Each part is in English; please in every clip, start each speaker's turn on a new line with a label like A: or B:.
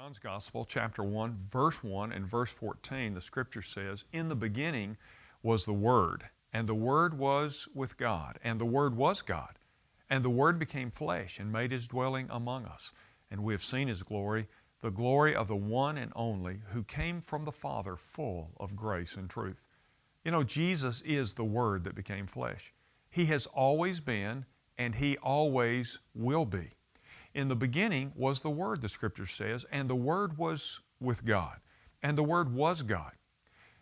A: John's Gospel, chapter 1, verse 1 and verse 14, the scripture says, In the beginning was the Word, and the Word was with God, and the Word was God. And the Word became flesh and made His dwelling among us. And we have seen His glory, the glory of the one and only who came from the Father, full of grace and truth. You know, Jesus is the Word that became flesh. He has always been, and He always will be. In the beginning was the Word, the Scripture says, and the Word was with God, and the Word was God.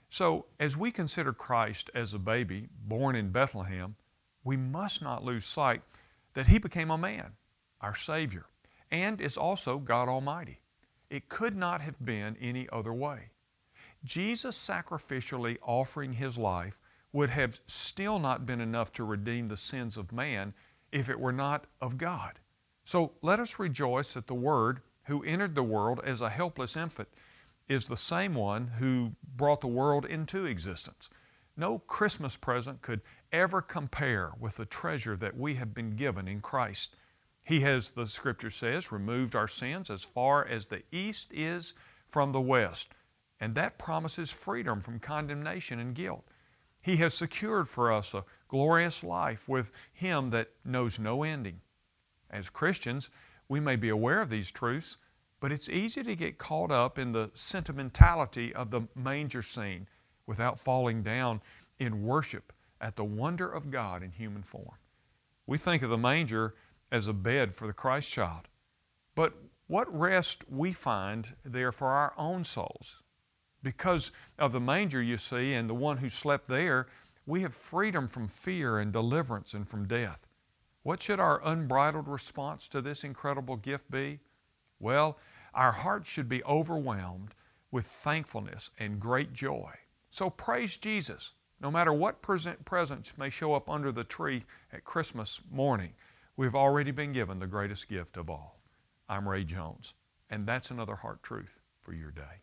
A: So, as we consider Christ as a baby born in Bethlehem, we must not lose sight that He became a man, our Savior, and is also God Almighty. It could not have been any other way. Jesus sacrificially offering His life would have still not been enough to redeem the sins of man if it were not of God. So let us rejoice that the Word, who entered the world as a helpless infant, is the same one who brought the world into existence. No Christmas present could ever compare with the treasure that we have been given in Christ. He has, the Scripture says, removed our sins as far as the east is from the west, and that promises freedom from condemnation and guilt. He has secured for us a glorious life with Him that knows no ending. As Christians, we may be aware of these truths, but it's easy to get caught up in the sentimentality of the manger scene without falling down in worship at the wonder of God in human form. We think of the manger as a bed for the Christ child, but what rest we find there for our own souls. Because of the manger, you see, and the one who slept there, we have freedom from fear and deliverance and from death. What should our unbridled response to this incredible gift be? Well, our hearts should be overwhelmed with thankfulness and great joy. So praise Jesus. No matter what present presents may show up under the tree at Christmas morning, we've already been given the greatest gift of all. I'm Ray Jones, and that's another heart truth for your day.